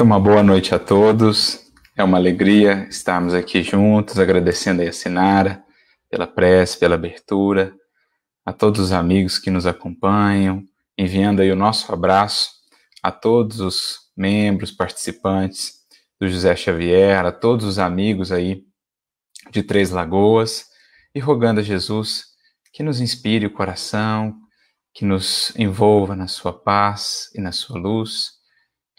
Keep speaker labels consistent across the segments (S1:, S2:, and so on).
S1: Então, uma boa noite a todos. É uma alegria estarmos aqui juntos, agradecendo a Sinara pela prece, pela abertura, a todos os amigos que nos acompanham, enviando aí o nosso abraço a todos os membros, participantes do José Xavier, a todos os amigos aí de Três Lagoas e rogando a Jesus que nos inspire o coração, que nos envolva na sua paz e na sua luz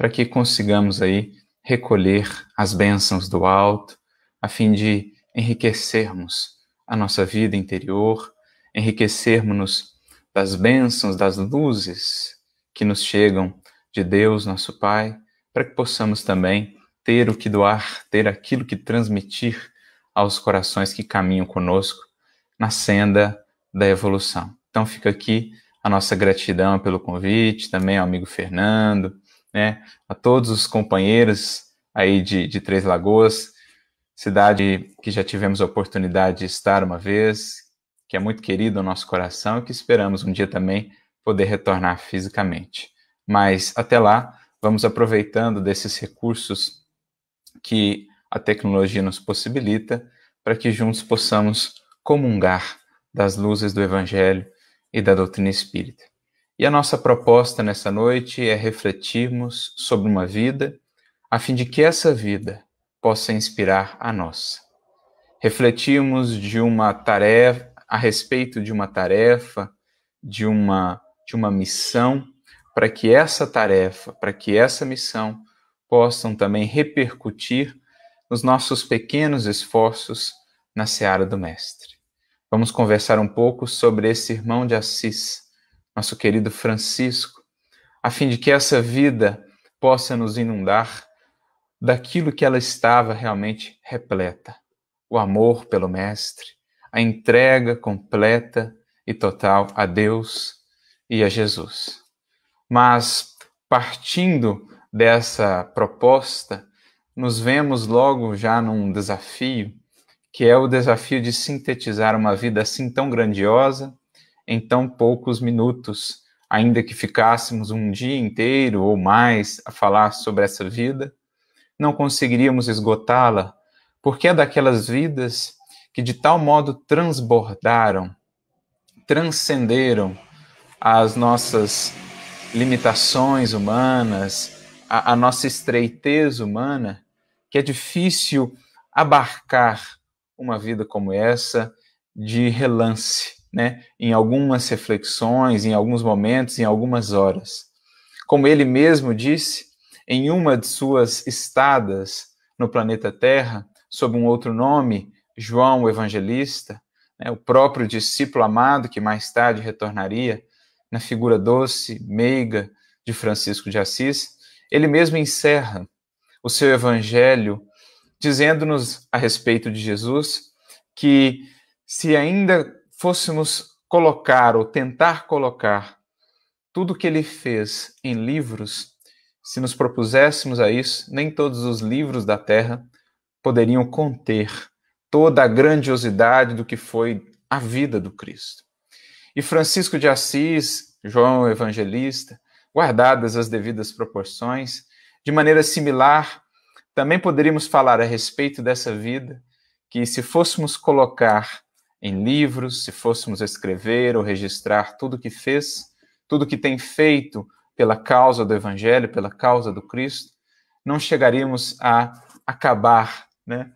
S1: para que consigamos aí recolher as bênçãos do alto, a fim de enriquecermos a nossa vida interior, enriquecermos-nos das bênçãos, das luzes que nos chegam de Deus, nosso Pai, para que possamos também ter o que doar, ter aquilo que transmitir aos corações que caminham conosco na senda da evolução. Então fica aqui a nossa gratidão pelo convite, também ao amigo Fernando, né, a todos os companheiros aí de, de Três Lagoas, cidade que já tivemos a oportunidade de estar uma vez, que é muito querido no nosso coração e que esperamos um dia também poder retornar fisicamente. Mas até lá, vamos aproveitando desses recursos que a tecnologia nos possibilita para que juntos possamos comungar das luzes do Evangelho e da doutrina espírita. E a nossa proposta nessa noite é refletirmos sobre uma vida, a fim de que essa vida possa inspirar a nossa. Refletirmos de uma tarefa, a respeito de uma tarefa, de uma, de uma missão, para que essa tarefa, para que essa missão possam também repercutir nos nossos pequenos esforços na seara do Mestre. Vamos conversar um pouco sobre esse irmão de Assis, nosso querido Francisco, a fim de que essa vida possa nos inundar daquilo que ela estava realmente repleta: o amor pelo Mestre, a entrega completa e total a Deus e a Jesus. Mas, partindo dessa proposta, nos vemos logo já num desafio, que é o desafio de sintetizar uma vida assim tão grandiosa em tão poucos minutos, ainda que ficássemos um dia inteiro ou mais a falar sobre essa vida, não conseguiríamos esgotá-la, porque é daquelas vidas que de tal modo transbordaram, transcenderam as nossas limitações humanas, a, a nossa estreitez humana, que é difícil abarcar uma vida como essa de relance né, em algumas reflexões, em alguns momentos, em algumas horas. Como ele mesmo disse, em uma de suas estadas no planeta Terra, sob um outro nome, João o Evangelista, né, o próprio discípulo amado que mais tarde retornaria na figura doce, meiga de Francisco de Assis, ele mesmo encerra o seu evangelho dizendo-nos a respeito de Jesus que se ainda fôssemos colocar ou tentar colocar tudo que ele fez em livros, se nos propuséssemos a isso, nem todos os livros da Terra poderiam conter toda a grandiosidade do que foi a vida do Cristo. E Francisco de Assis, João Evangelista, guardadas as devidas proporções, de maneira similar, também poderíamos falar a respeito dessa vida, que se fôssemos colocar em livros, se fôssemos escrever ou registrar tudo que fez, tudo que tem feito pela causa do Evangelho, pela causa do Cristo, não chegaríamos a acabar, né?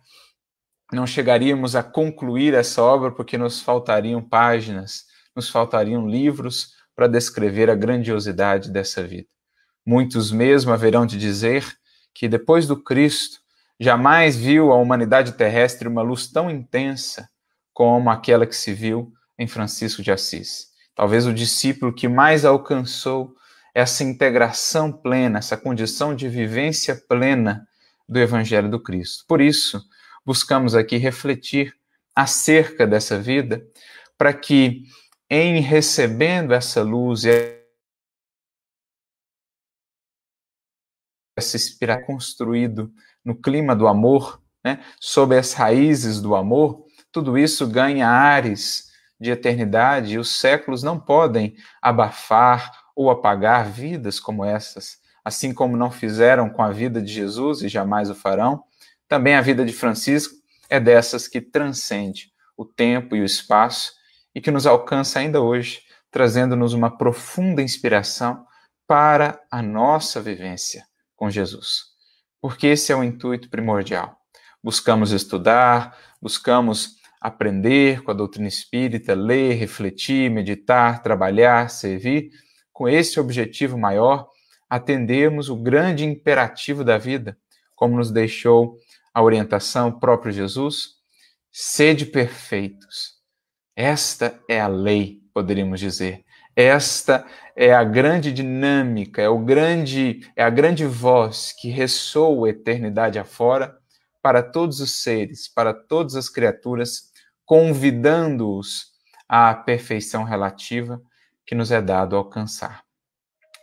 S1: Não chegaríamos a concluir essa obra porque nos faltariam páginas, nos faltariam livros para descrever a grandiosidade dessa vida. Muitos mesmo haverão de dizer que depois do Cristo jamais viu a humanidade terrestre uma luz tão intensa como aquela que se viu em Francisco de Assis. Talvez o discípulo que mais alcançou essa integração plena, essa condição de vivência plena do Evangelho do Cristo. Por isso, buscamos aqui refletir acerca dessa vida, para que, em recebendo essa luz e essa inspiração construído no clima do amor, né, sob as raízes do amor, tudo isso ganha ares de eternidade e os séculos não podem abafar ou apagar vidas como essas assim como não fizeram com a vida de Jesus e jamais o farão, também a vida de Francisco é dessas que transcende o tempo e o espaço e que nos alcança ainda hoje, trazendo-nos uma profunda inspiração para a nossa vivência com Jesus. Porque esse é o intuito primordial. Buscamos estudar, buscamos aprender com a doutrina espírita, ler, refletir, meditar, trabalhar, servir, com esse objetivo maior, atendermos o grande imperativo da vida, como nos deixou a orientação próprio Jesus, sede perfeitos. Esta é a lei, poderíamos dizer. Esta é a grande dinâmica, é o grande é a grande voz que ressoa a eternidade afora para todos os seres, para todas as criaturas, convidando-os à perfeição relativa que nos é dado alcançar.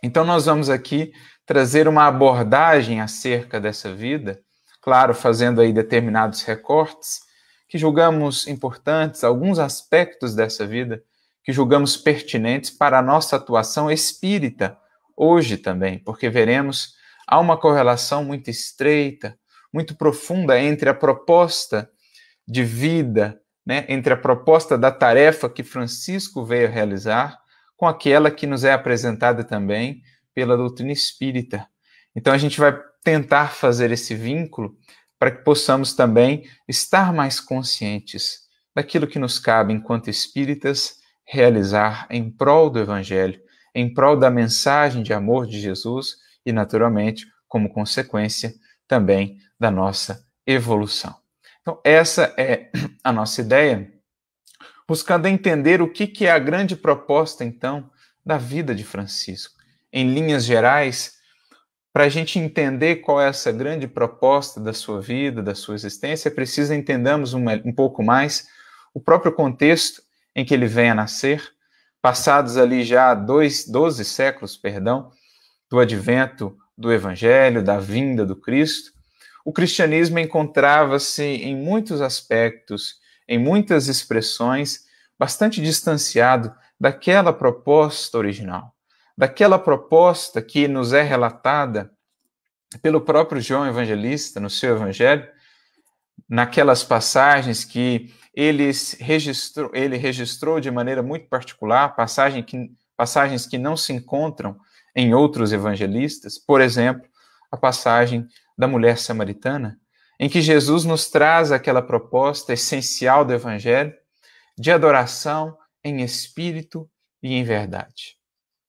S1: Então nós vamos aqui trazer uma abordagem acerca dessa vida claro, fazendo aí determinados recortes que julgamos importantes, alguns aspectos dessa vida que julgamos pertinentes para a nossa atuação espírita hoje também, porque veremos há uma correlação muito estreita, muito profunda entre a proposta de vida, né, entre a proposta da tarefa que Francisco veio realizar com aquela que nos é apresentada também pela doutrina espírita. Então a gente vai tentar fazer esse vínculo para que possamos também estar mais conscientes daquilo que nos cabe enquanto espíritas realizar em prol do Evangelho, em prol da mensagem de amor de Jesus e, naturalmente, como consequência também da nossa evolução. Então, essa é a nossa ideia, buscando entender o que é a grande proposta, então, da vida de Francisco. Em linhas gerais, para a gente entender qual é essa grande proposta da sua vida, da sua existência, é preciso entendermos um, um pouco mais o próprio contexto em que ele vem a nascer, passados ali já dois, 12 séculos, perdão, do advento do Evangelho, da vinda do Cristo, o cristianismo encontrava-se em muitos aspectos, em muitas expressões, bastante distanciado daquela proposta original daquela proposta que nos é relatada pelo próprio João Evangelista no seu Evangelho, naquelas passagens que ele registrou, ele registrou de maneira muito particular, passagem que, passagens que não se encontram em outros evangelistas, por exemplo, a passagem da mulher samaritana, em que Jesus nos traz aquela proposta essencial do Evangelho de adoração em espírito e em verdade.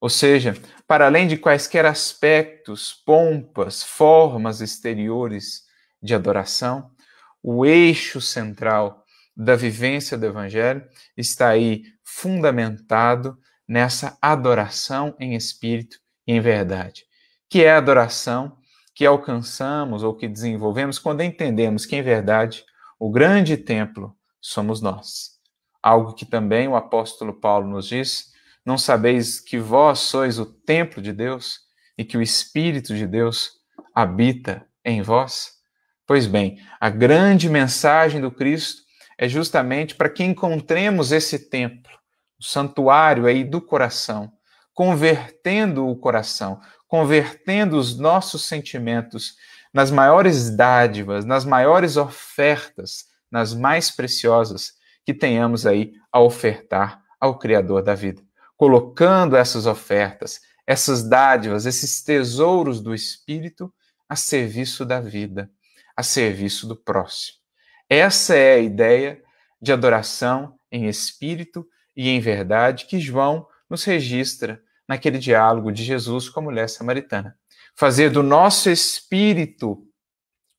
S1: Ou seja, para além de quaisquer aspectos, pompas, formas exteriores de adoração, o eixo central da vivência do Evangelho está aí fundamentado nessa adoração em espírito e em verdade, que é a adoração que alcançamos ou que desenvolvemos quando entendemos que, em verdade, o grande templo somos nós. Algo que também o apóstolo Paulo nos diz não sabeis que vós sois o templo de Deus e que o Espírito de Deus habita em vós? Pois bem, a grande mensagem do Cristo é justamente para que encontremos esse templo, o santuário aí do coração, convertendo o coração, convertendo os nossos sentimentos nas maiores dádivas, nas maiores ofertas, nas mais preciosas que tenhamos aí a ofertar ao Criador da vida colocando essas ofertas, essas dádivas, esses tesouros do Espírito a serviço da vida, a serviço do próximo. Essa é a ideia de adoração em espírito e em verdade que João nos registra naquele diálogo de Jesus com a mulher samaritana. Fazer do nosso espírito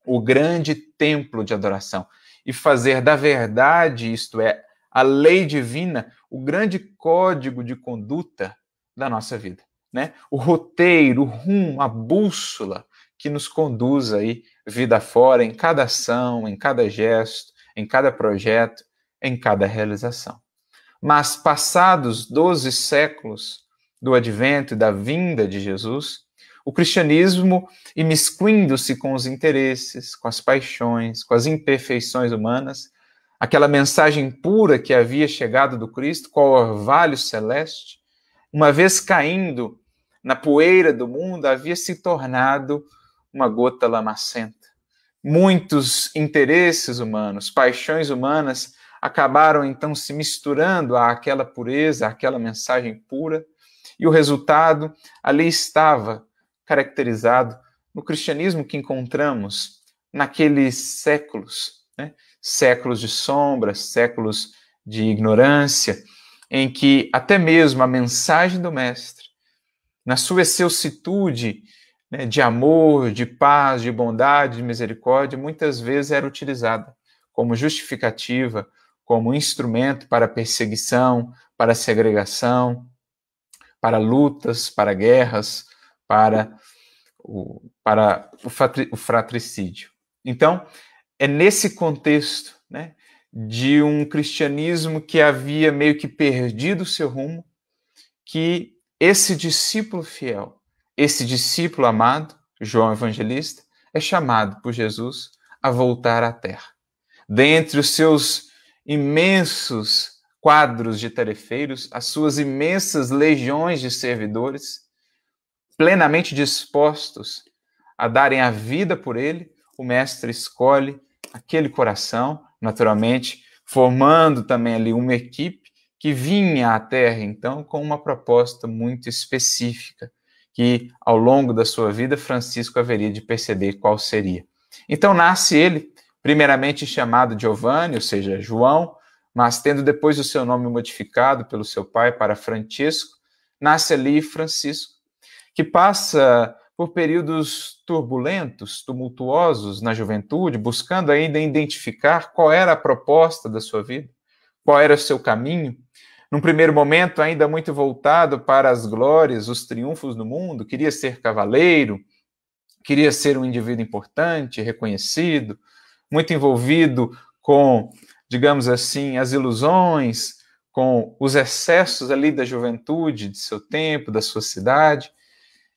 S1: o grande templo de adoração e fazer da verdade, isto é, a lei divina, o grande código de conduta da nossa vida, né? O roteiro, o rumo, a bússola que nos conduz aí vida fora em cada ação, em cada gesto, em cada projeto, em cada realização. Mas passados 12 séculos do advento e da vinda de Jesus, o cristianismo, imiscuindo-se com os interesses, com as paixões, com as imperfeições humanas, aquela mensagem pura que havia chegado do Cristo, qual orvalho celeste, uma vez caindo na poeira do mundo, havia se tornado uma gota lamacenta. Muitos interesses humanos, paixões humanas acabaram então se misturando àquela pureza, àquela mensagem pura, e o resultado ali estava caracterizado no cristianismo que encontramos naqueles séculos, né? séculos de sombras, séculos de ignorância, em que até mesmo a mensagem do Mestre, na sua excelsitude né, de amor, de paz, de bondade, de misericórdia, muitas vezes era utilizada como justificativa, como instrumento para perseguição, para segregação, para lutas, para guerras, para o, para o fratricídio. Então, é nesse contexto né, de um cristianismo que havia meio que perdido seu rumo que esse discípulo fiel, esse discípulo amado, João Evangelista, é chamado por Jesus a voltar à terra. Dentre os seus imensos quadros de tarefeiros, as suas imensas legiões de servidores, plenamente dispostos a darem a vida por ele, o mestre escolhe aquele coração, naturalmente, formando também ali uma equipe que vinha à Terra, então, com uma proposta muito específica, que ao longo da sua vida Francisco haveria de perceber qual seria. Então nasce ele, primeiramente chamado Giovanni, ou seja, João, mas tendo depois o seu nome modificado pelo seu pai para Francisco, nasce ali Francisco, que passa por períodos turbulentos, tumultuosos na juventude, buscando ainda identificar qual era a proposta da sua vida, qual era o seu caminho. Num primeiro momento, ainda muito voltado para as glórias, os triunfos do mundo, queria ser cavaleiro, queria ser um indivíduo importante, reconhecido, muito envolvido com, digamos assim, as ilusões, com os excessos ali da juventude, de seu tempo, da sua cidade.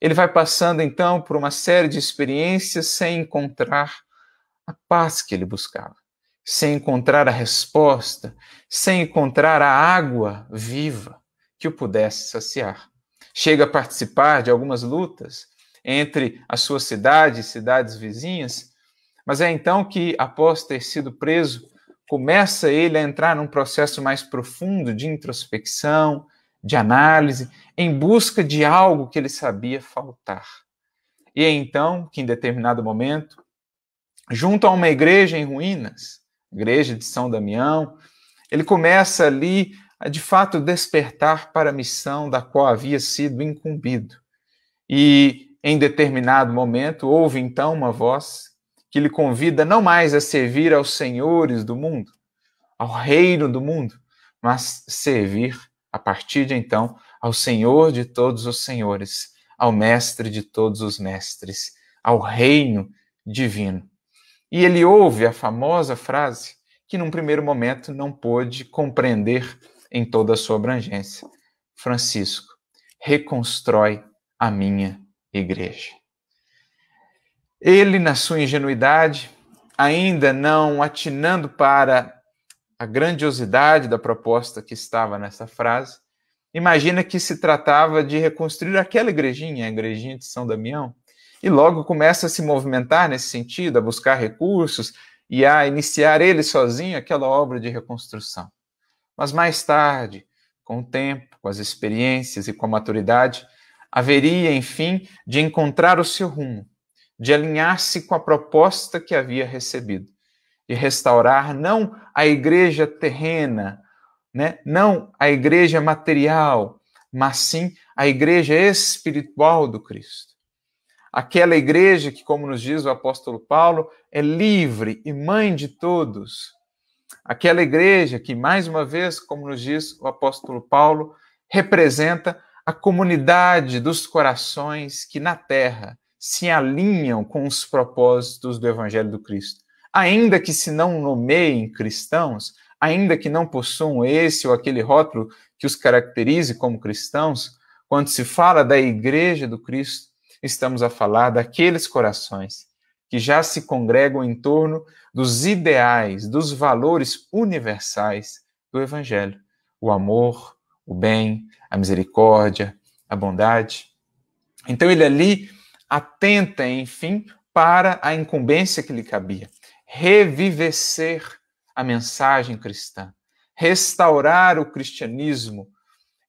S1: Ele vai passando então por uma série de experiências sem encontrar a paz que ele buscava, sem encontrar a resposta, sem encontrar a água viva que o pudesse saciar. Chega a participar de algumas lutas entre a sua cidade e cidades vizinhas, mas é então que, após ter sido preso, começa ele a entrar num processo mais profundo de introspecção, de análise, em busca de algo que ele sabia faltar. E é então que, em determinado momento, junto a uma igreja em ruínas, igreja de São Damião, ele começa ali a de fato despertar para a missão da qual havia sido incumbido. E em determinado momento houve então uma voz que lhe convida não mais a servir aos senhores do mundo, ao reino do mundo, mas servir a partir de então, ao Senhor de todos os senhores, ao Mestre de todos os mestres, ao reino divino. E ele ouve a famosa frase que, num primeiro momento, não pôde compreender em toda a sua abrangência: Francisco, reconstrói a minha igreja. Ele, na sua ingenuidade, ainda não atinando para a grandiosidade da proposta que estava nessa frase, imagina que se tratava de reconstruir aquela igrejinha, a igrejinha de São Damião, e logo começa a se movimentar nesse sentido, a buscar recursos e a iniciar ele sozinho aquela obra de reconstrução. Mas mais tarde, com o tempo, com as experiências e com a maturidade, haveria, enfim, de encontrar o seu rumo, de alinhar-se com a proposta que havia recebido de restaurar não a igreja terrena, né? não a igreja material, mas sim a igreja espiritual do Cristo. Aquela igreja que, como nos diz o apóstolo Paulo, é livre e mãe de todos. Aquela igreja que, mais uma vez, como nos diz o apóstolo Paulo, representa a comunidade dos corações que na terra se alinham com os propósitos do Evangelho do Cristo ainda que se não nomeiem cristãos, ainda que não possuam esse ou aquele rótulo que os caracterize como cristãos, quando se fala da igreja do Cristo, estamos a falar daqueles corações que já se congregam em torno dos ideais, dos valores universais do Evangelho: o amor, o bem, a misericórdia, a bondade. Então ele ali atenta, enfim, para a incumbência que lhe cabia, revivecer a mensagem cristã, restaurar o cristianismo,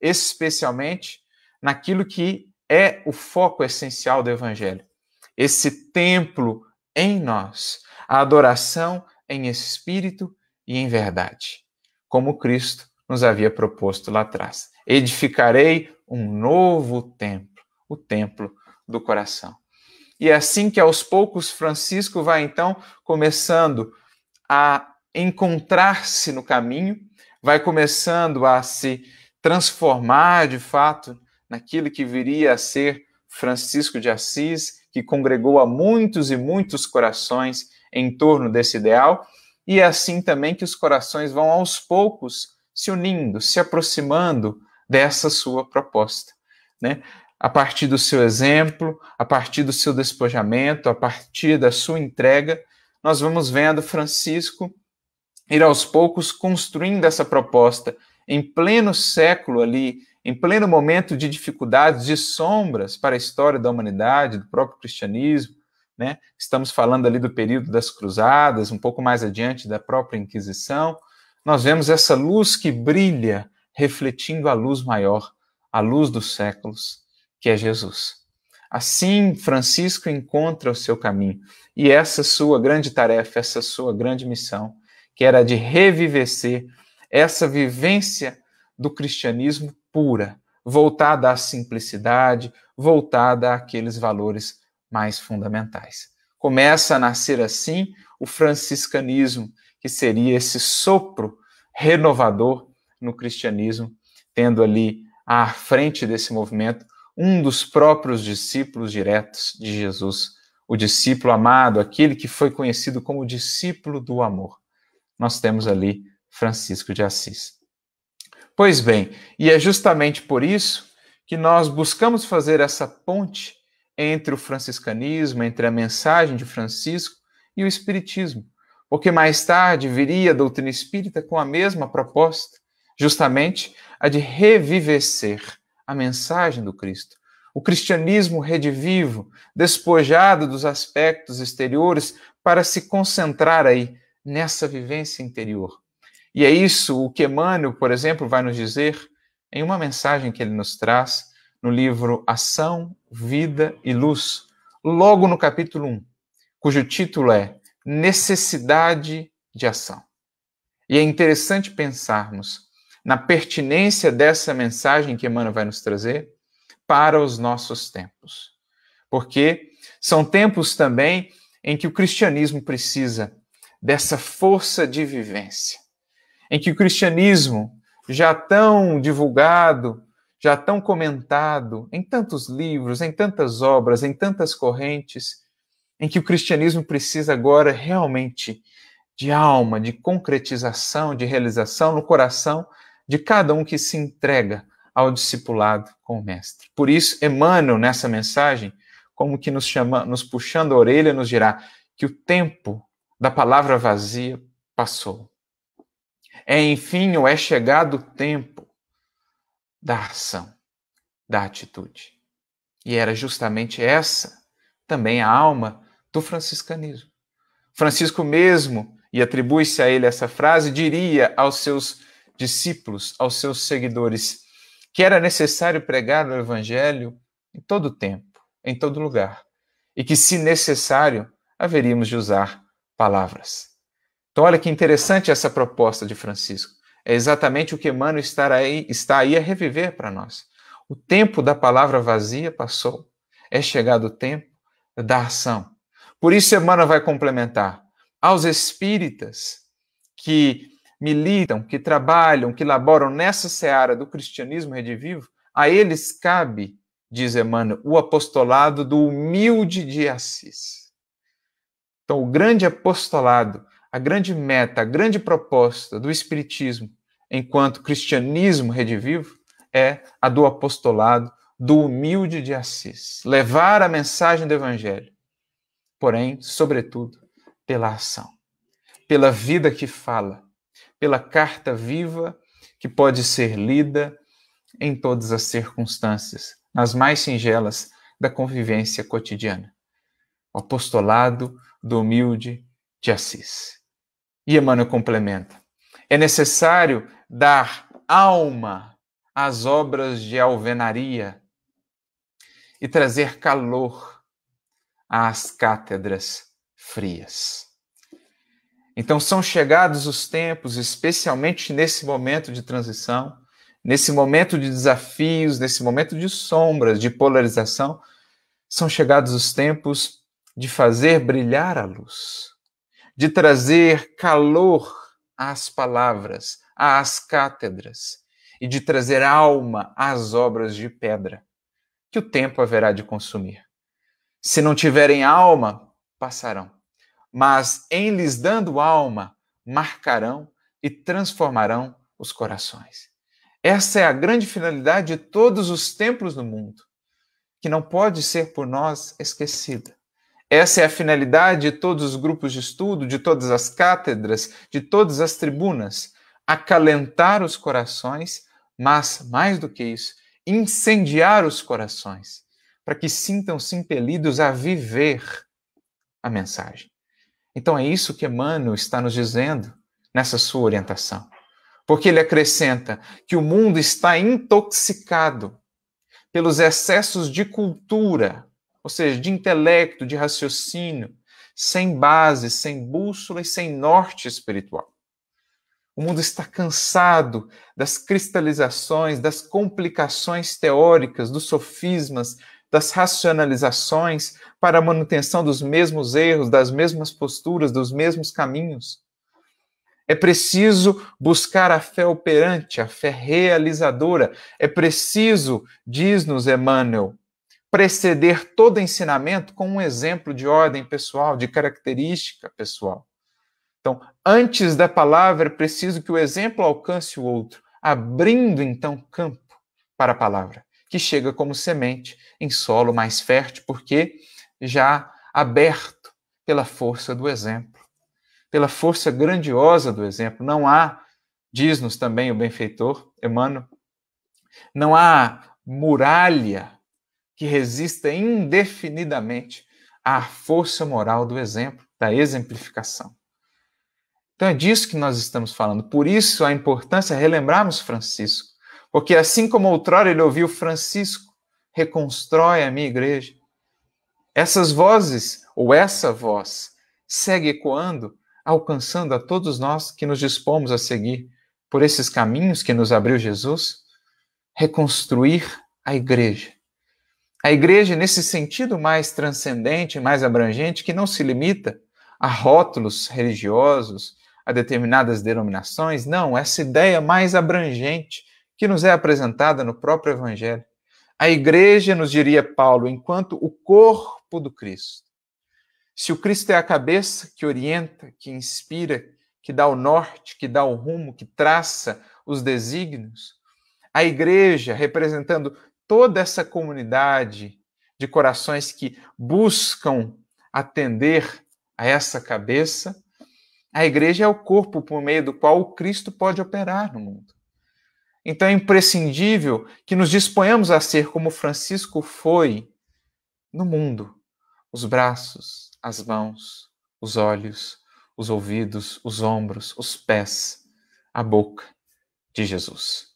S1: especialmente naquilo que é o foco essencial do evangelho. Esse templo em nós, a adoração em espírito e em verdade, como Cristo nos havia proposto lá atrás. Edificarei um novo templo, o templo do coração. E é assim que aos poucos Francisco vai então começando a encontrar-se no caminho, vai começando a se transformar de fato naquilo que viria a ser Francisco de Assis, que congregou a muitos e muitos corações em torno desse ideal, e é assim também que os corações vão aos poucos se unindo, se aproximando dessa sua proposta. Né? A partir do seu exemplo, a partir do seu despojamento, a partir da sua entrega, nós vamos vendo Francisco ir aos poucos construindo essa proposta em pleno século ali, em pleno momento de dificuldades, de sombras para a história da humanidade, do próprio cristianismo, né? Estamos falando ali do período das cruzadas, um pouco mais adiante da própria Inquisição. Nós vemos essa luz que brilha, refletindo a luz maior, a luz dos séculos que é Jesus. Assim, Francisco encontra o seu caminho e essa sua grande tarefa, essa sua grande missão, que era de revivecer essa vivência do cristianismo pura, voltada à simplicidade, voltada àqueles valores mais fundamentais. Começa a nascer assim o franciscanismo, que seria esse sopro renovador no cristianismo, tendo ali à frente desse movimento um dos próprios discípulos diretos de Jesus, o discípulo amado, aquele que foi conhecido como discípulo do amor. Nós temos ali Francisco de Assis. Pois bem, e é justamente por isso que nós buscamos fazer essa ponte entre o franciscanismo, entre a mensagem de Francisco e o Espiritismo, porque mais tarde viria a doutrina espírita com a mesma proposta, justamente a de revivecer a mensagem do Cristo. O cristianismo redivivo, despojado dos aspectos exteriores para se concentrar aí nessa vivência interior. E é isso o que Emmanuel, por exemplo, vai nos dizer em uma mensagem que ele nos traz no livro Ação, Vida e Luz, logo no capítulo 1, cujo título é Necessidade de Ação. E é interessante pensarmos na pertinência dessa mensagem que Emmanuel vai nos trazer para os nossos tempos. Porque são tempos também em que o cristianismo precisa dessa força de vivência, em que o cristianismo, já tão divulgado, já tão comentado em tantos livros, em tantas obras, em tantas correntes, em que o cristianismo precisa agora realmente de alma, de concretização, de realização no coração de cada um que se entrega ao discipulado com o mestre. Por isso, Emmanuel, nessa mensagem, como que nos chama, nos puxando a orelha, nos dirá que o tempo da palavra vazia passou. É, enfim, ou é chegado o tempo da ação, da atitude. E era justamente essa também a alma do franciscanismo. Francisco mesmo, e atribui-se a ele essa frase, diria aos seus discípulos, aos seus seguidores, que era necessário pregar o evangelho em todo tempo, em todo lugar, e que, se necessário, haveríamos de usar palavras. Então, olha que interessante essa proposta de Francisco. É exatamente o que Emmanuel está aí, está aí a reviver para nós. O tempo da palavra vazia passou. É chegado o tempo da ação. Por isso, Emmanuel vai complementar aos espíritas que militam, que trabalham, que laboram nessa seara do cristianismo redivivo, a eles cabe, diz Emmanuel, o apostolado do humilde de Assis. Então, o grande apostolado, a grande meta, a grande proposta do Espiritismo, enquanto cristianismo redivivo, é a do apostolado do humilde de Assis. Levar a mensagem do Evangelho, porém, sobretudo, pela ação, pela vida que fala, pela carta viva que pode ser lida em todas as circunstâncias, nas mais singelas, da convivência cotidiana. O apostolado do humilde de Assis. E Emmanuel complementa: é necessário dar alma às obras de alvenaria e trazer calor às cátedras frias. Então, são chegados os tempos, especialmente nesse momento de transição, nesse momento de desafios, nesse momento de sombras, de polarização, são chegados os tempos de fazer brilhar a luz, de trazer calor às palavras, às cátedras e de trazer alma às obras de pedra, que o tempo haverá de consumir. Se não tiverem alma, passarão, mas em lhes dando alma, marcarão e transformarão os corações. Essa é a grande finalidade de todos os templos do mundo, que não pode ser por nós esquecida. Essa é a finalidade de todos os grupos de estudo, de todas as cátedras, de todas as tribunas, acalentar os corações, mas, mais do que isso, incendiar os corações, para que sintam-se impelidos a viver a mensagem. Então é isso que Emmanuel está nos dizendo nessa sua orientação. Porque ele acrescenta que o mundo está intoxicado pelos excessos de cultura, ou seja, de intelecto, de raciocínio, sem base, sem bússola e sem norte espiritual. O mundo está cansado das cristalizações, das complicações teóricas, dos sofismas, das racionalizações para a manutenção dos mesmos erros, das mesmas posturas, dos mesmos caminhos. É preciso buscar a fé operante, a fé realizadora. É preciso, diz-nos Emmanuel, preceder todo ensinamento com um exemplo de ordem pessoal, de característica pessoal. Então, antes da palavra, é preciso que o exemplo alcance o outro, abrindo então campo para a palavra, que chega como semente em solo mais fértil, porque já aberto pela força do exemplo pela força grandiosa do exemplo. Não há, diz-nos também o benfeitor Emmanuel, não há muralha que resista indefinidamente à força moral do exemplo, da exemplificação. Então é disso que nós estamos falando. Por isso a importância de relembrarmos Francisco, porque assim como outrora ele ouviu Francisco, reconstrói a minha igreja. Essas vozes, ou essa voz, segue ecoando alcançando a todos nós que nos dispomos a seguir por esses caminhos que nos abriu Jesus, reconstruir a igreja. A igreja, nesse sentido mais transcendente, mais abrangente, que não se limita a rótulos religiosos, a determinadas denominações, não, essa ideia mais abrangente que nos é apresentada no próprio Evangelho. A igreja, nos diria Paulo, enquanto o corpo do Cristo, se o Cristo é a cabeça que orienta, que inspira, que dá o norte, que dá o rumo, que traça os desígnios, a igreja, representando toda essa comunidade de corações que buscam atender a essa cabeça, a igreja é o corpo por meio do qual o Cristo pode operar no mundo. Então é imprescindível que nos disponhamos a ser como Francisco foi no mundo, os braços, as mãos, os olhos, os ouvidos, os ombros, os pés, a boca de Jesus.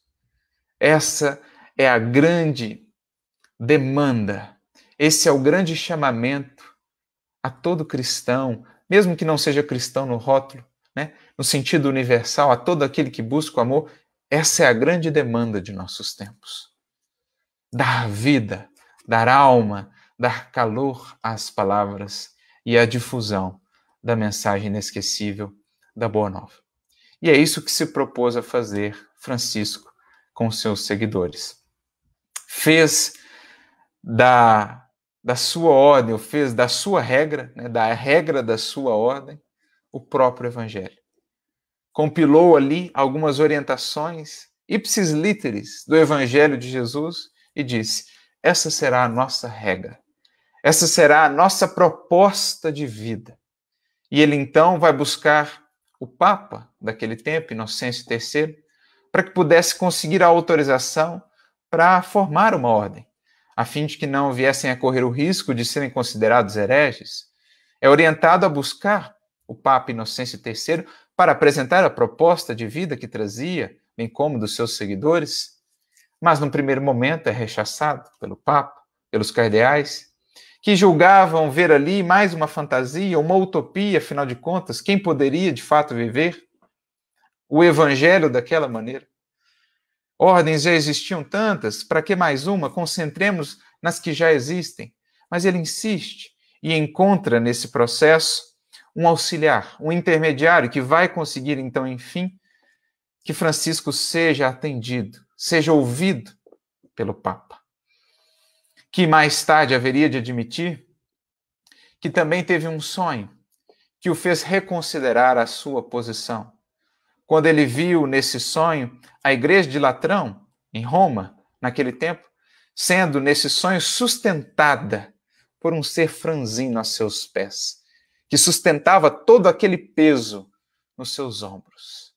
S1: Essa é a grande demanda, esse é o grande chamamento a todo cristão, mesmo que não seja cristão no rótulo, né? no sentido universal, a todo aquele que busca o amor, essa é a grande demanda de nossos tempos. Dar vida, dar alma, dar calor às palavras e a difusão da mensagem inesquecível da Boa Nova. E é isso que se propôs a fazer Francisco com seus seguidores. Fez da, da sua ordem, ou fez da sua regra, né, da regra da sua ordem, o próprio Evangelho. Compilou ali algumas orientações ipsis literis do Evangelho de Jesus e disse: essa será a nossa regra essa será a nossa proposta de vida. E ele então vai buscar o Papa daquele tempo, Inocêncio III, para que pudesse conseguir a autorização para formar uma ordem. a fim de que não viessem a correr o risco de serem considerados hereges, é orientado a buscar o Papa Inocêncio III para apresentar a proposta de vida que trazia, bem como dos seus seguidores, mas num primeiro momento é rechaçado pelo Papa, pelos cardeais, que julgavam ver ali mais uma fantasia, uma utopia, afinal de contas, quem poderia de fato viver o evangelho daquela maneira? Ordens já existiam tantas, para que mais uma? Concentremos nas que já existem. Mas ele insiste e encontra nesse processo um auxiliar, um intermediário que vai conseguir, então, enfim, que Francisco seja atendido, seja ouvido pelo Papa. Que mais tarde haveria de admitir que também teve um sonho que o fez reconsiderar a sua posição quando ele viu nesse sonho a igreja de Latrão, em Roma, naquele tempo, sendo nesse sonho sustentada por um ser franzino a seus pés, que sustentava todo aquele peso nos seus ombros.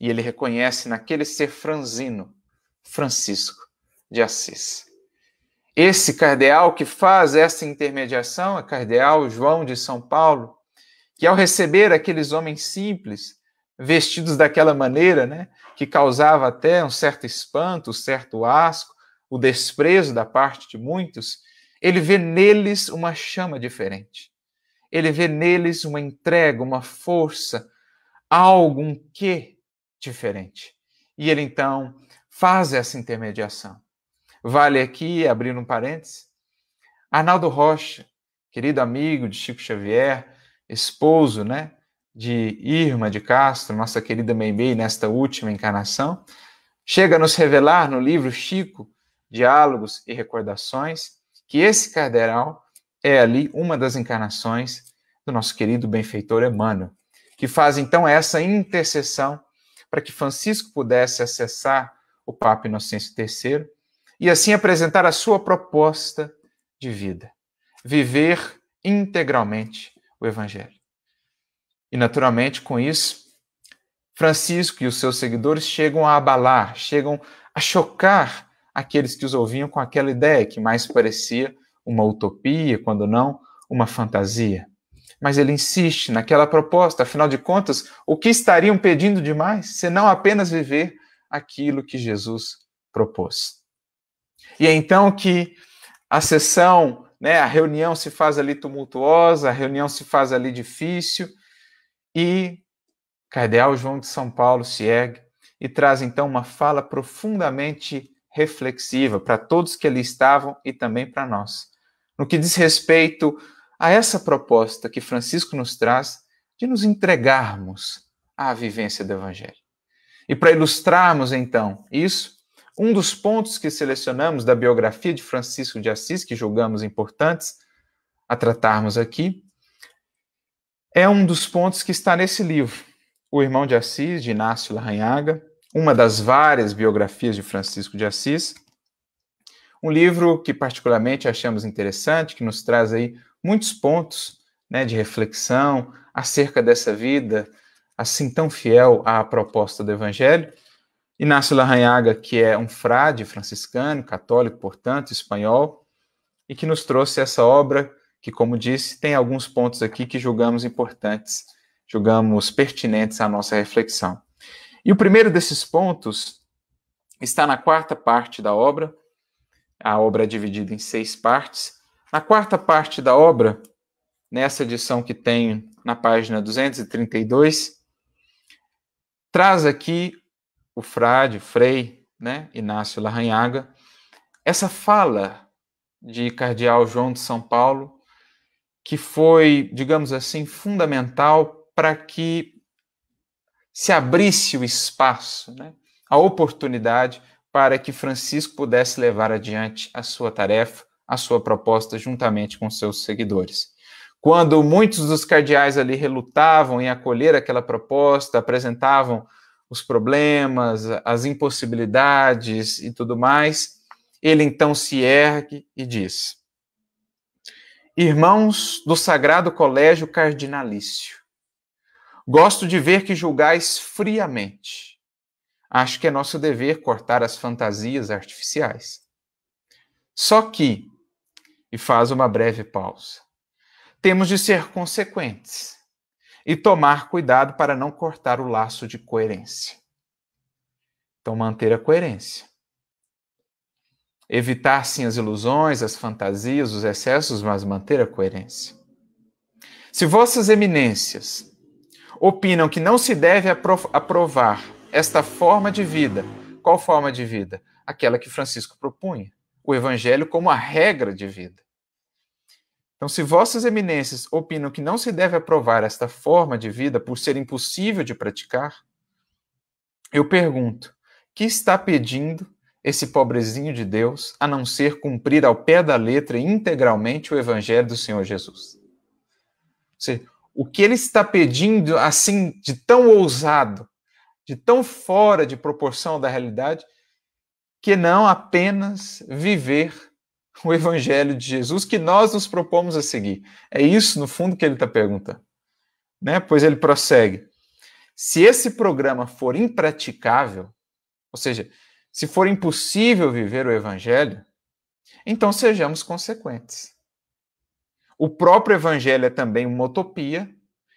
S1: E ele reconhece naquele ser franzino Francisco de Assis. Esse cardeal que faz essa intermediação é cardeal João de São Paulo, que ao receber aqueles homens simples, vestidos daquela maneira, né, que causava até um certo espanto, um certo asco, o desprezo da parte de muitos, ele vê neles uma chama diferente. Ele vê neles uma entrega, uma força, algo, um quê diferente. E ele então faz essa intermediação. Vale aqui abrir um parênteses. Arnaldo Rocha, querido amigo de Chico Xavier, esposo, né, de Irma de Castro, nossa querida Meimei, nesta última encarnação, chega a nos revelar no livro Chico, Diálogos e Recordações, que esse cardeal é ali uma das encarnações do nosso querido benfeitor Emmanuel, que faz então essa intercessão para que Francisco pudesse acessar o Papa Inocêncio III e assim apresentar a sua proposta de vida, viver integralmente o Evangelho. E, naturalmente, com isso, Francisco e os seus seguidores chegam a abalar, chegam a chocar aqueles que os ouviam com aquela ideia que mais parecia uma utopia, quando não uma fantasia. Mas ele insiste naquela proposta, afinal de contas, o que estariam pedindo demais, senão apenas viver aquilo que Jesus propôs. E é então que a sessão, né, a reunião se faz ali tumultuosa, a reunião se faz ali difícil, e Cardeal João de São Paulo se ergue e traz então uma fala profundamente reflexiva para todos que ali estavam e também para nós, no que diz respeito a essa proposta que Francisco nos traz de nos entregarmos à vivência do Evangelho. E para ilustrarmos então isso, um dos pontos que selecionamos da biografia de Francisco de Assis, que julgamos importantes a tratarmos aqui, é um dos pontos que está nesse livro, O Irmão de Assis, de Inácio Larranhaga, uma das várias biografias de Francisco de Assis. Um livro que particularmente achamos interessante, que nos traz aí muitos pontos né, de reflexão acerca dessa vida assim tão fiel à proposta do Evangelho. Inácio Larranhaga, que é um frade franciscano, católico, portanto, espanhol, e que nos trouxe essa obra que, como disse, tem alguns pontos aqui que julgamos importantes, julgamos pertinentes à nossa reflexão. E o primeiro desses pontos está na quarta parte da obra, a obra é dividida em seis partes. Na quarta parte da obra, nessa edição que tem na página 232, traz aqui o frade, Frei, né, Inácio Larranhaga, essa fala de Cardeal João de São Paulo que foi, digamos assim, fundamental para que se abrisse o espaço, né, a oportunidade para que Francisco pudesse levar adiante a sua tarefa, a sua proposta, juntamente com seus seguidores. Quando muitos dos cardeais ali relutavam em acolher aquela proposta, apresentavam os problemas, as impossibilidades e tudo mais, ele então se ergue e diz: Irmãos do Sagrado Colégio Cardinalício, gosto de ver que julgais friamente. Acho que é nosso dever cortar as fantasias artificiais. Só que, e faz uma breve pausa, temos de ser consequentes e tomar cuidado para não cortar o laço de coerência. Então, manter a coerência. Evitar, sim, as ilusões, as fantasias, os excessos, mas manter a coerência. Se vossas eminências opinam que não se deve aprovar esta forma de vida, qual forma de vida? Aquela que Francisco propunha, o evangelho como a regra de vida. Então, se vossas eminências opinam que não se deve aprovar esta forma de vida por ser impossível de praticar, eu pergunto: que está pedindo esse pobrezinho de Deus a não ser cumprir ao pé da letra integralmente o evangelho do Senhor Jesus? Seja, o que ele está pedindo assim de tão ousado, de tão fora de proporção da realidade, que não apenas viver o evangelho de Jesus que nós nos propomos a seguir. É isso, no fundo, que ele está perguntando. Né? Pois ele prossegue. Se esse programa for impraticável, ou seja, se for impossível viver o evangelho, então sejamos consequentes. O próprio evangelho é também uma utopia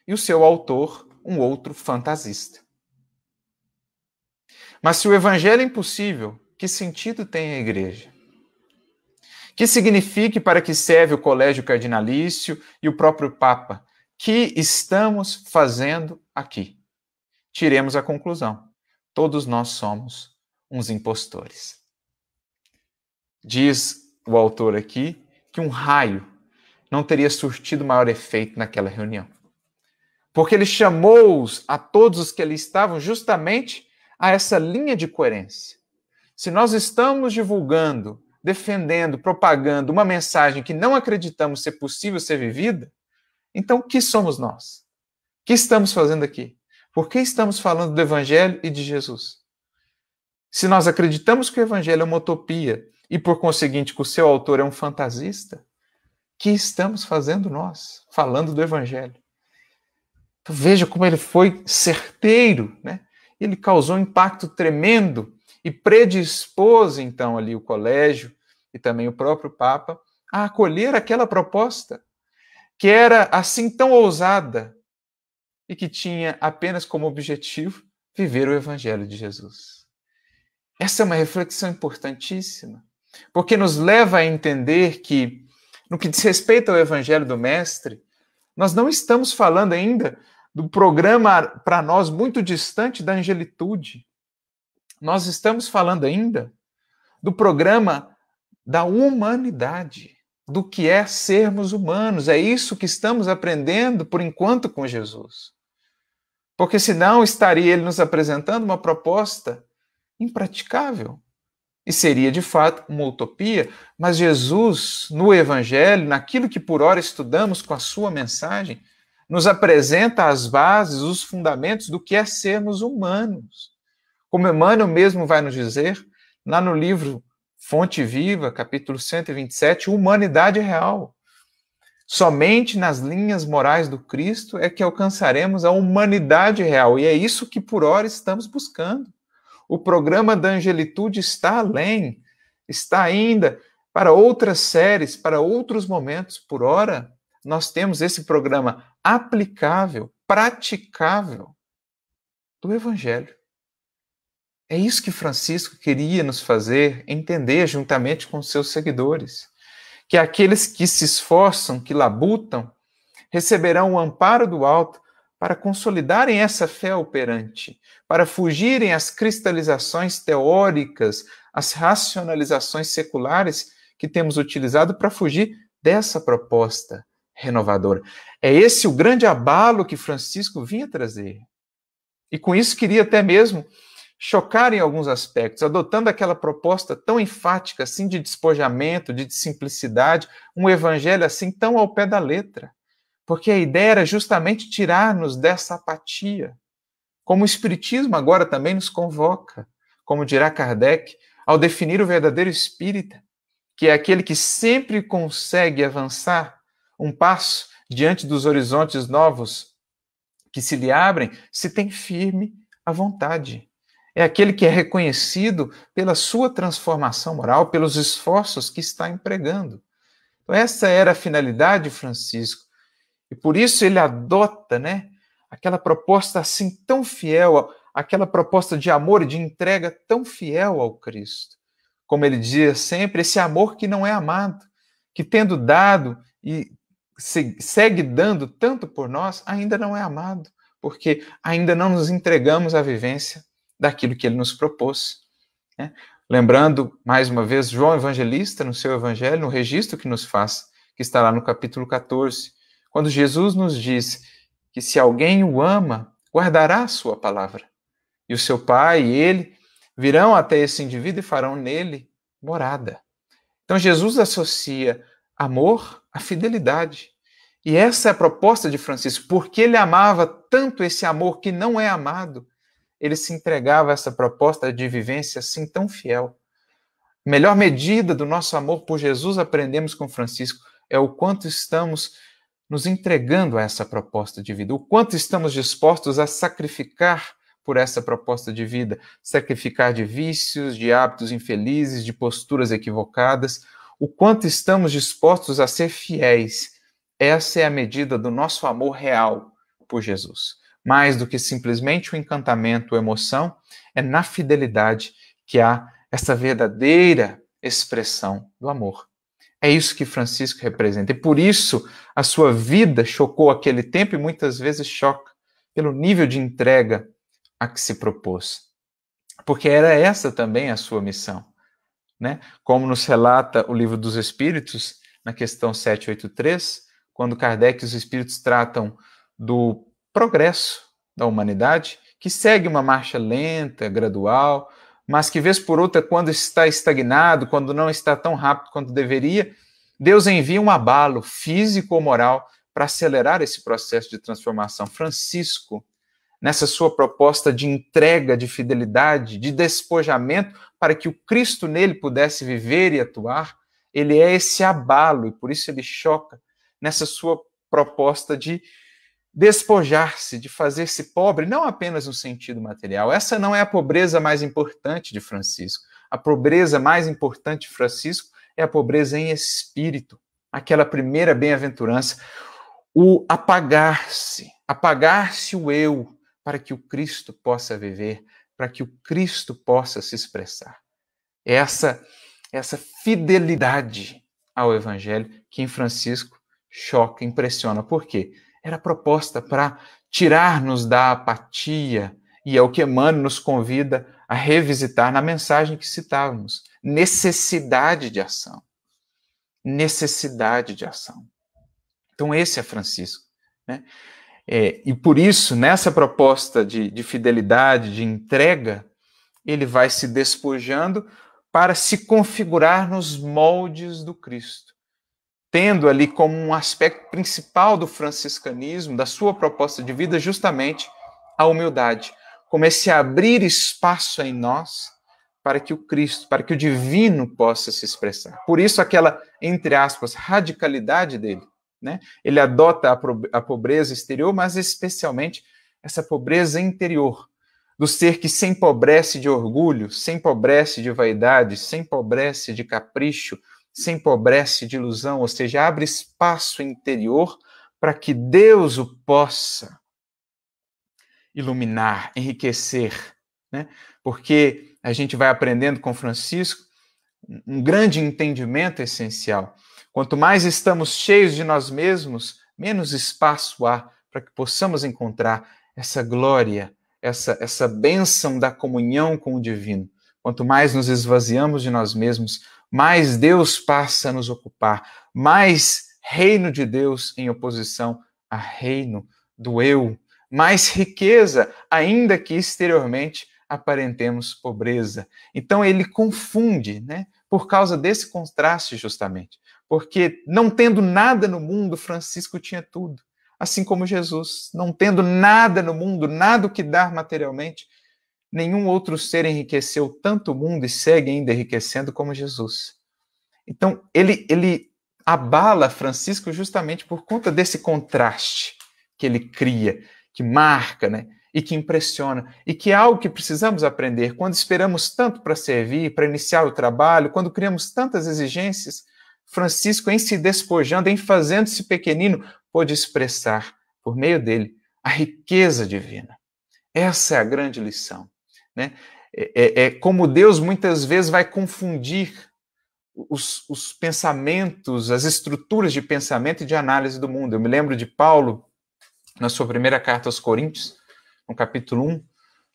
S1: e o seu autor um outro fantasista. Mas se o evangelho é impossível, que sentido tem a igreja? Que signifique para que serve o colégio cardinalício e o próprio Papa? Que estamos fazendo aqui? Tiremos a conclusão. Todos nós somos uns impostores. Diz o autor aqui que um raio não teria surtido maior efeito naquela reunião. Porque ele chamou-os a todos os que ali estavam justamente a essa linha de coerência. Se nós estamos divulgando defendendo, propagando uma mensagem que não acreditamos ser possível ser vivida, então que somos nós? O que estamos fazendo aqui? Por que estamos falando do Evangelho e de Jesus? Se nós acreditamos que o Evangelho é uma utopia e, por conseguinte, que o seu autor é um fantasista, que estamos fazendo nós, falando do Evangelho? Então, veja como ele foi certeiro, né? Ele causou um impacto tremendo e predispôs então ali o colégio e também o próprio Papa a acolher aquela proposta que era assim tão ousada e que tinha apenas como objetivo viver o evangelho de Jesus. Essa é uma reflexão importantíssima, porque nos leva a entender que no que diz respeito ao evangelho do mestre, nós não estamos falando ainda do programa para nós muito distante da angelitude, nós estamos falando ainda do programa da humanidade, do que é sermos humanos. É isso que estamos aprendendo por enquanto com Jesus. Porque senão estaria ele nos apresentando uma proposta impraticável. E seria de fato uma utopia, mas Jesus, no Evangelho, naquilo que por hora estudamos com a sua mensagem, nos apresenta as bases, os fundamentos do que é sermos humanos. Como Emmanuel mesmo vai nos dizer, lá no livro Fonte Viva, capítulo 127, Humanidade Real. Somente nas linhas morais do Cristo é que alcançaremos a humanidade real, e é isso que por hora estamos buscando. O programa da angelitude está além, está ainda para outras séries, para outros momentos. Por hora, nós temos esse programa aplicável, praticável do Evangelho. É isso que Francisco queria nos fazer entender juntamente com seus seguidores, que aqueles que se esforçam, que labutam, receberão o amparo do alto para consolidarem essa fé operante, para fugirem às cristalizações teóricas, às racionalizações seculares que temos utilizado para fugir dessa proposta renovadora. É esse o grande abalo que Francisco vinha trazer. E com isso queria até mesmo chocar em alguns aspectos, adotando aquela proposta tão enfática assim de despojamento, de simplicidade, um evangelho assim tão ao pé da letra. Porque a ideia era justamente tirar-nos dessa apatia. Como o Espiritismo agora também nos convoca, como dirá Kardec, ao definir o verdadeiro espírita, que é aquele que sempre consegue avançar um passo diante dos horizontes novos que se lhe abrem, se tem firme a vontade É aquele que é reconhecido pela sua transformação moral, pelos esforços que está empregando. Então, essa era a finalidade de Francisco. E por isso ele adota, né, aquela proposta assim tão fiel, aquela proposta de amor e de entrega tão fiel ao Cristo. Como ele dizia sempre, esse amor que não é amado, que tendo dado e segue dando tanto por nós, ainda não é amado, porque ainda não nos entregamos à vivência daquilo que ele nos propôs. Né? Lembrando, mais uma vez, João Evangelista, no seu evangelho, no registro que nos faz, que está lá no capítulo 14, quando Jesus nos diz que se alguém o ama, guardará a sua palavra. E o seu pai e ele virão até esse indivíduo e farão nele morada. Então Jesus associa amor à fidelidade. E essa é a proposta de Francisco, porque ele amava tanto esse amor que não é amado, ele se entregava a essa proposta de vivência assim tão fiel. A melhor medida do nosso amor por Jesus, aprendemos com Francisco, é o quanto estamos nos entregando a essa proposta de vida, o quanto estamos dispostos a sacrificar por essa proposta de vida, sacrificar de vícios, de hábitos infelizes, de posturas equivocadas, o quanto estamos dispostos a ser fiéis. Essa é a medida do nosso amor real por Jesus. Mais do que simplesmente o encantamento, a emoção, é na fidelidade que há essa verdadeira expressão do amor. É isso que Francisco representa. E por isso a sua vida chocou aquele tempo e muitas vezes choca pelo nível de entrega a que se propôs. Porque era essa também a sua missão. Né? Como nos relata o livro dos Espíritos, na questão 783, quando Kardec e os Espíritos tratam do progresso da humanidade, que segue uma marcha lenta, gradual, mas que, vez por outra, quando está estagnado, quando não está tão rápido quanto deveria, Deus envia um abalo físico ou moral para acelerar esse processo de transformação. Francisco nessa sua proposta de entrega, de fidelidade, de despojamento, para que o Cristo nele pudesse viver e atuar, ele é esse abalo e por isso ele choca nessa sua proposta de despojar-se, de fazer-se pobre, não apenas no sentido material. Essa não é a pobreza mais importante de Francisco. A pobreza mais importante de Francisco é a pobreza em espírito, aquela primeira bem-aventurança, o apagar-se, apagar-se o eu, para que o Cristo possa viver, para que o Cristo possa se expressar. Essa essa fidelidade ao evangelho que em Francisco choca, impressiona. Por quê? Era proposta para tirar-nos da apatia e é o que Emmanuel nos convida a revisitar na mensagem que citávamos. Necessidade de ação. Necessidade de ação. Então, esse é Francisco. Né? É, e por isso, nessa proposta de, de fidelidade, de entrega, ele vai se despojando para se configurar nos moldes do Cristo, tendo ali como um aspecto principal do franciscanismo, da sua proposta de vida, justamente a humildade, como esse abrir espaço em nós para que o Cristo, para que o divino possa se expressar. Por isso, aquela, entre aspas, radicalidade dele né? Ele adota a, pobreza exterior, mas especialmente essa pobreza interior, do ser que se empobrece de orgulho, se empobrece de vaidade, se empobrece de capricho, se empobrece de ilusão, ou seja, abre espaço interior para que Deus o possa iluminar, enriquecer, né? Porque a gente vai aprendendo com Francisco um grande entendimento essencial Quanto mais estamos cheios de nós mesmos, menos espaço há para que possamos encontrar essa glória, essa, essa bênção da comunhão com o divino. Quanto mais nos esvaziamos de nós mesmos, mais Deus passa a nos ocupar, mais reino de Deus em oposição a reino do eu, mais riqueza, ainda que exteriormente aparentemos pobreza. Então ele confunde, né? Por causa desse contraste justamente porque não tendo nada no mundo, Francisco tinha tudo. Assim como Jesus, não tendo nada no mundo, nada o que dar materialmente, nenhum outro ser enriqueceu tanto o mundo e segue ainda enriquecendo como Jesus. Então, ele, ele abala Francisco justamente por conta desse contraste que ele cria, que marca, né? e que impressiona, e que é algo que precisamos aprender quando esperamos tanto para servir, para iniciar o trabalho, quando criamos tantas exigências. Francisco, em se despojando, em fazendo-se pequenino, pôde expressar, por meio dele, a riqueza divina. Essa é a grande lição. Né? É, é, é como Deus muitas vezes vai confundir os, os, pensamentos, as estruturas de pensamento e de análise do mundo. Eu me lembro de Paulo, na sua primeira carta aos Coríntios, no capítulo 1,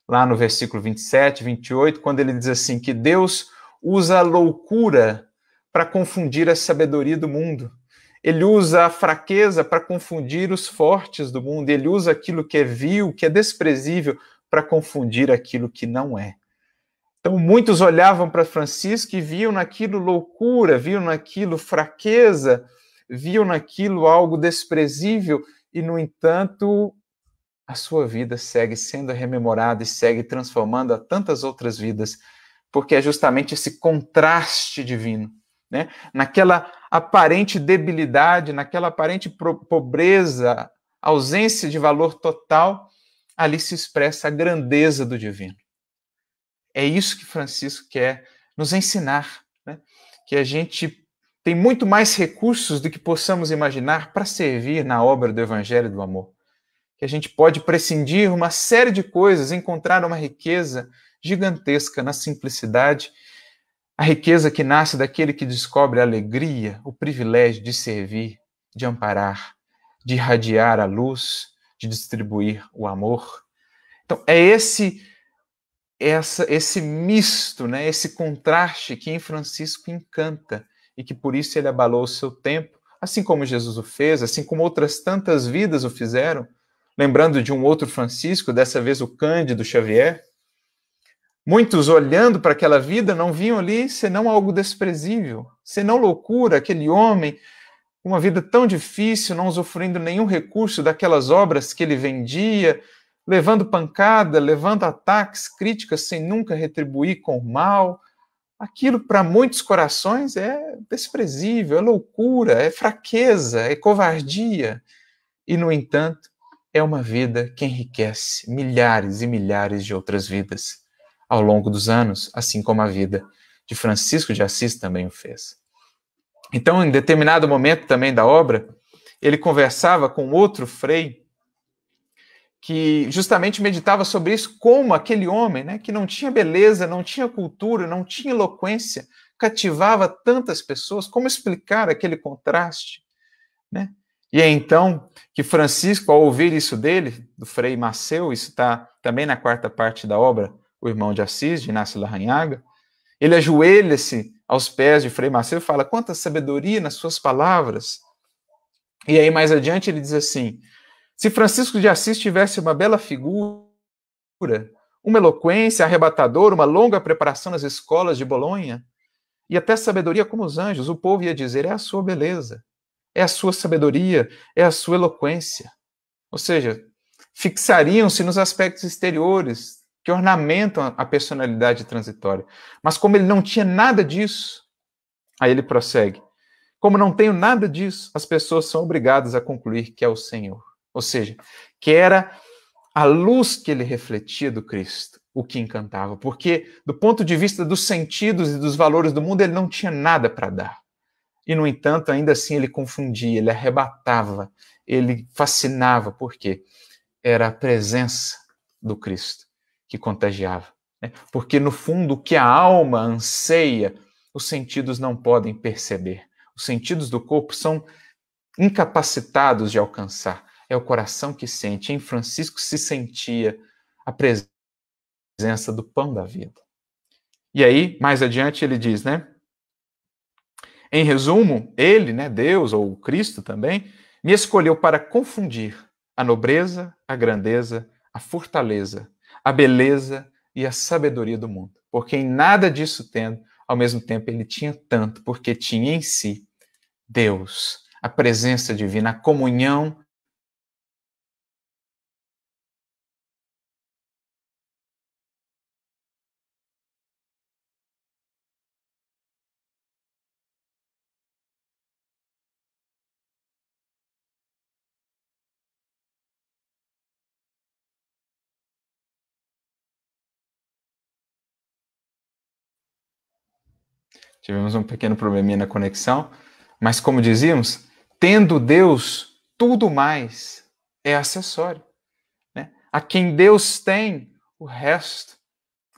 S1: lá no versículo 27, 28, quando ele diz assim: que Deus usa a loucura para confundir a sabedoria do mundo. Ele usa a fraqueza para confundir os fortes do mundo. Ele usa aquilo que é vil, que é desprezível, para confundir aquilo que não é. Então, muitos olhavam para Francisco e viam naquilo loucura, viam naquilo fraqueza, viam naquilo algo desprezível, e, no entanto, a sua vida segue sendo rememorada e segue transformando a tantas outras vidas, porque é justamente esse contraste divino, né? naquela aparente debilidade, naquela aparente pobreza, ausência de valor total, ali se expressa a grandeza do divino. É isso que Francisco quer nos ensinar, né? que a gente tem muito mais recursos do que possamos imaginar para servir na obra do Evangelho do Amor que a gente pode prescindir uma série de coisas, encontrar uma riqueza gigantesca na simplicidade, a riqueza que nasce daquele que descobre a alegria, o privilégio de servir, de amparar, de irradiar a luz, de distribuir o amor. Então, é esse essa, esse misto, né, esse contraste que em Francisco encanta e que por isso ele abalou o seu tempo, assim como Jesus o fez, assim como outras tantas vidas o fizeram, lembrando de um outro Francisco, dessa vez o Cândido Xavier. Muitos olhando para aquela vida não viam ali senão algo desprezível, senão loucura, aquele homem, uma vida tão difícil, não usufruindo nenhum recurso daquelas obras que ele vendia, levando pancada, levando ataques, críticas sem nunca retribuir com mal. Aquilo para muitos corações é desprezível, é loucura, é fraqueza, é covardia. E, no entanto, é uma vida que enriquece milhares e milhares de outras vidas ao longo dos anos, assim como a vida de Francisco de Assis também o fez. Então, em determinado momento também da obra, ele conversava com outro frei que justamente meditava sobre isso, como aquele homem, né, que não tinha beleza, não tinha cultura, não tinha eloquência, cativava tantas pessoas, como explicar aquele contraste, né? E é então que Francisco, ao ouvir isso dele, do Frei Maceu, isso está também na quarta parte da obra, O Irmão de Assis, de Inácio Larranhaga, ele ajoelha-se aos pés de Frei Maceu e fala: quanta sabedoria nas suas palavras. E aí, mais adiante, ele diz assim: se Francisco de Assis tivesse uma bela figura, uma eloquência arrebatadora, uma longa preparação nas escolas de Bolonha, e até sabedoria como os anjos, o povo ia dizer: é a sua beleza é a sua sabedoria, é a sua eloquência. Ou seja, fixariam-se nos aspectos exteriores que ornamentam a personalidade transitória. Mas como ele não tinha nada disso, aí ele prossegue. Como não tenho nada disso, as pessoas são obrigadas a concluir que é o Senhor. Ou seja, que era a luz que ele refletia do Cristo, o que encantava, porque do ponto de vista dos sentidos e dos valores do mundo, ele não tinha nada para dar. E, no entanto, ainda assim ele confundia, ele arrebatava, ele fascinava, por quê? Era a presença do Cristo que contagiava. Né? Porque, no fundo, o que a alma anseia, os sentidos não podem perceber. Os sentidos do corpo são incapacitados de alcançar. É o coração que sente. Em Francisco se sentia a presença do pão da vida. E aí, mais adiante, ele diz, né? Em resumo, ele, né, Deus ou Cristo também, me escolheu para confundir a nobreza, a grandeza, a fortaleza, a beleza e a sabedoria do mundo. Porque em nada disso tendo, ao mesmo tempo ele tinha tanto, porque tinha em si Deus, a presença divina, a comunhão tivemos um pequeno probleminha na conexão, mas como dizíamos, tendo Deus, tudo mais é acessório. Né? A quem Deus tem, o resto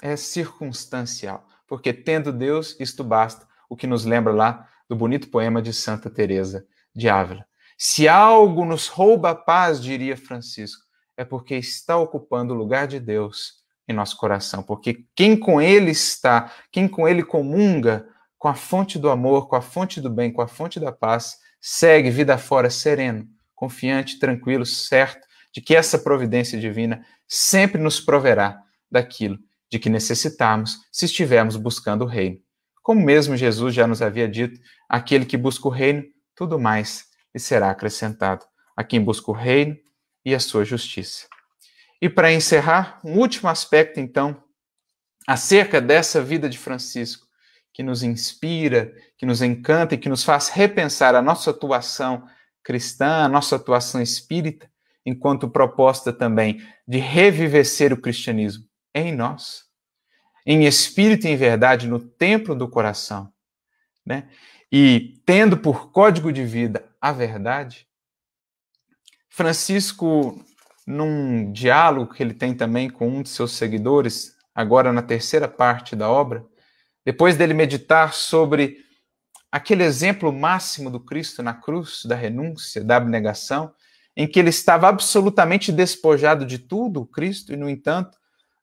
S1: é circunstancial, porque tendo Deus, isto basta, o que nos lembra lá do bonito poema de Santa Teresa de Ávila. Se algo nos rouba a paz, diria Francisco, é porque está ocupando o lugar de Deus em nosso coração, porque quem com ele está, quem com ele comunga com a fonte do amor, com a fonte do bem, com a fonte da paz, segue vida fora sereno, confiante, tranquilo, certo de que essa providência divina sempre nos proverá daquilo de que necessitamos se estivermos buscando o reino. Como mesmo Jesus já nos havia dito, aquele que busca o reino, tudo mais lhe será acrescentado. A quem busca o reino e a sua justiça. E para encerrar, um último aspecto, então, acerca dessa vida de Francisco, que nos inspira, que nos encanta e que nos faz repensar a nossa atuação cristã, a nossa atuação espírita, enquanto proposta também de revivecer o cristianismo em nós, em espírito e em verdade, no templo do coração, né? E tendo por código de vida a verdade, Francisco, num diálogo que ele tem também com um de seus seguidores, agora na terceira parte da obra, depois dele meditar sobre aquele exemplo máximo do Cristo na cruz, da renúncia, da abnegação, em que ele estava absolutamente despojado de tudo, o Cristo, e no entanto,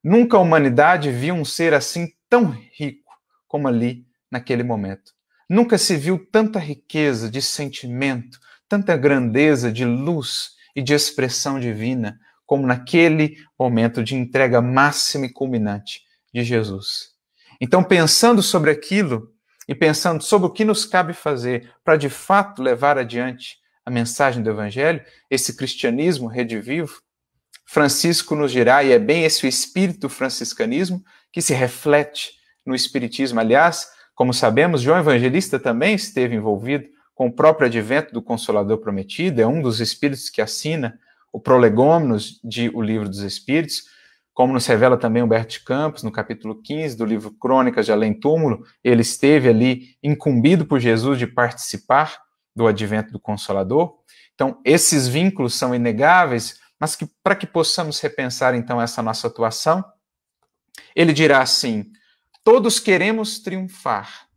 S1: nunca a humanidade viu um ser assim tão rico como ali naquele momento. Nunca se viu tanta riqueza de sentimento, tanta grandeza de luz e de expressão divina como naquele momento de entrega máxima e culminante de Jesus. Então, pensando sobre aquilo e pensando sobre o que nos cabe fazer para de fato levar adiante a mensagem do Evangelho, esse cristianismo redivivo, Francisco nos dirá, e é bem esse o espírito franciscanismo que se reflete no Espiritismo. Aliás, como sabemos, João Evangelista também esteve envolvido com o próprio advento do Consolador Prometido, é um dos espíritos que assina o Prolegômenos de O Livro dos Espíritos, como nos revela também Humberto de Campos, no capítulo 15 do livro Crônicas de Além Túmulo, ele esteve ali incumbido por Jesus de participar do advento do Consolador. Então, esses vínculos são inegáveis, mas que para que possamos repensar então essa nossa atuação, ele dirá assim: todos queremos triunfar,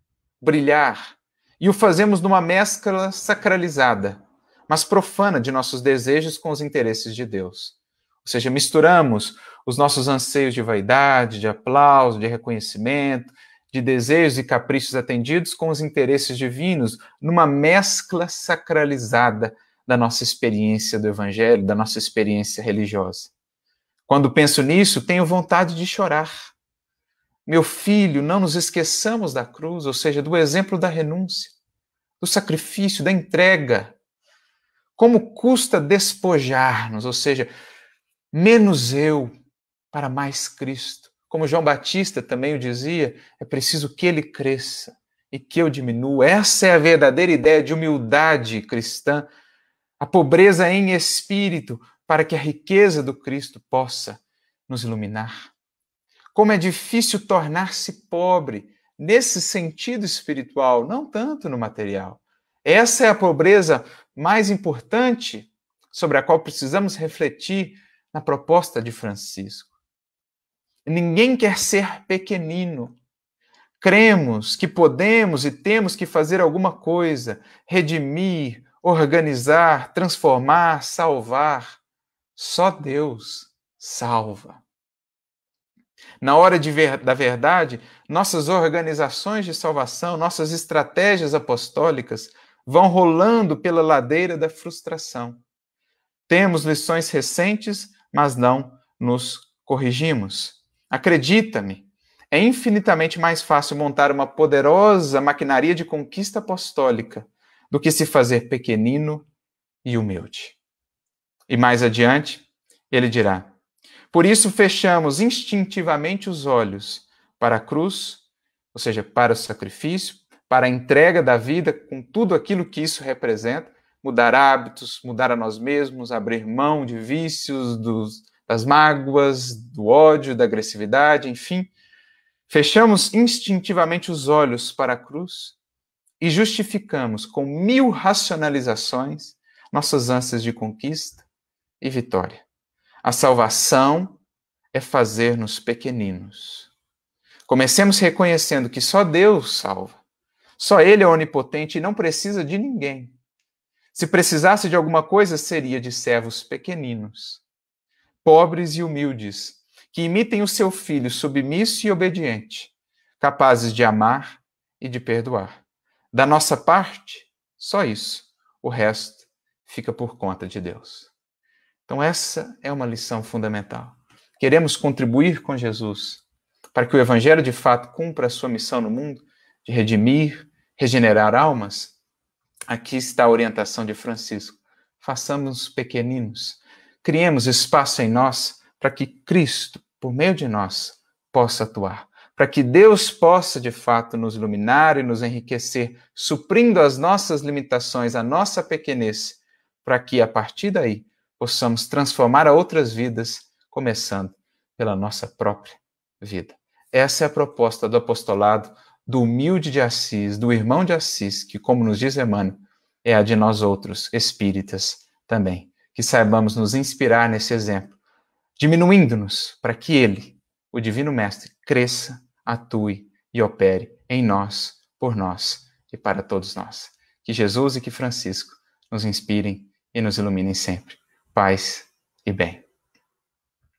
S1: brilhar, e o fazemos numa mescla sacralizada, mas profana de nossos desejos com os interesses de Deus. Ou seja, misturamos os nossos anseios de vaidade, de aplauso, de reconhecimento, de desejos e caprichos atendidos com os interesses divinos, numa mescla sacralizada da nossa experiência do Evangelho, da nossa experiência religiosa. Quando penso nisso, tenho vontade de chorar. Meu filho, não nos esqueçamos da cruz, ou seja, do exemplo da renúncia, do sacrifício, da entrega. Como custa despojar-nos, ou seja, menos eu para mais Cristo. Como João Batista também o dizia, é preciso que ele cresça e que eu diminua. Essa é a verdadeira ideia de humildade cristã, a pobreza em espírito, para que a riqueza do Cristo possa nos iluminar. Como é difícil tornar-se pobre nesse sentido espiritual, não tanto no material. Essa é a pobreza mais importante sobre a qual precisamos refletir na proposta de Francisco. Ninguém quer ser pequenino. Cremos que podemos e temos que fazer alguma coisa, redimir, organizar, transformar, salvar. Só Deus salva. Na hora ver, da verdade, nossas organizações de salvação, nossas estratégias apostólicas vão rolando pela ladeira da frustração. Temos lições recentes, mas não nos corrigimos. Acredita-me, é infinitamente mais fácil montar uma poderosa maquinaria de conquista apostólica do que se fazer pequenino e humilde. E mais adiante, ele dirá: Por isso fechamos instintivamente os olhos para a cruz, ou seja, para o sacrifício, para a entrega da vida com tudo aquilo que isso representa, mudar hábitos, mudar a nós mesmos, abrir mão de vícios, dos, das mágoas, do ódio, da agressividade, enfim. Fechamos instintivamente os olhos para a cruz e justificamos com mil racionalizações nossas ânsias de conquista e vitória. A salvação é fazer-nos pequeninos. Comecemos reconhecendo que só Deus salva. Só Ele é onipotente e não precisa de ninguém. Se precisasse de alguma coisa, seria de servos pequeninos, pobres e humildes, que imitem o seu filho submisso e obediente, capazes de amar e de perdoar. Da nossa parte, só isso. O resto fica por conta de Deus. Então, essa é uma lição fundamental. Queremos contribuir com Jesus para que o Evangelho de fato cumpra a sua missão no mundo de redimir, regenerar almas? Aqui está a orientação de Francisco. Façamos pequeninos, criemos espaço em nós para que Cristo, por meio de nós, possa atuar, para que Deus possa de fato nos iluminar e nos enriquecer, suprindo as nossas limitações, a nossa pequenez, para que a partir daí possamos transformar outras vidas, começando pela nossa própria vida. Essa é a proposta do apostolado do humilde de Assis, do irmão de Assis, que, como nos diz Emmanuel, é a de nós outros, espíritas também. Que saibamos nos inspirar nesse exemplo, diminuindo-nos para que ele, o Divino Mestre, cresça, atue e opere em nós, por nós e para todos nós. Que Jesus e que Francisco nos inspirem e nos iluminem sempre. Paz e bem.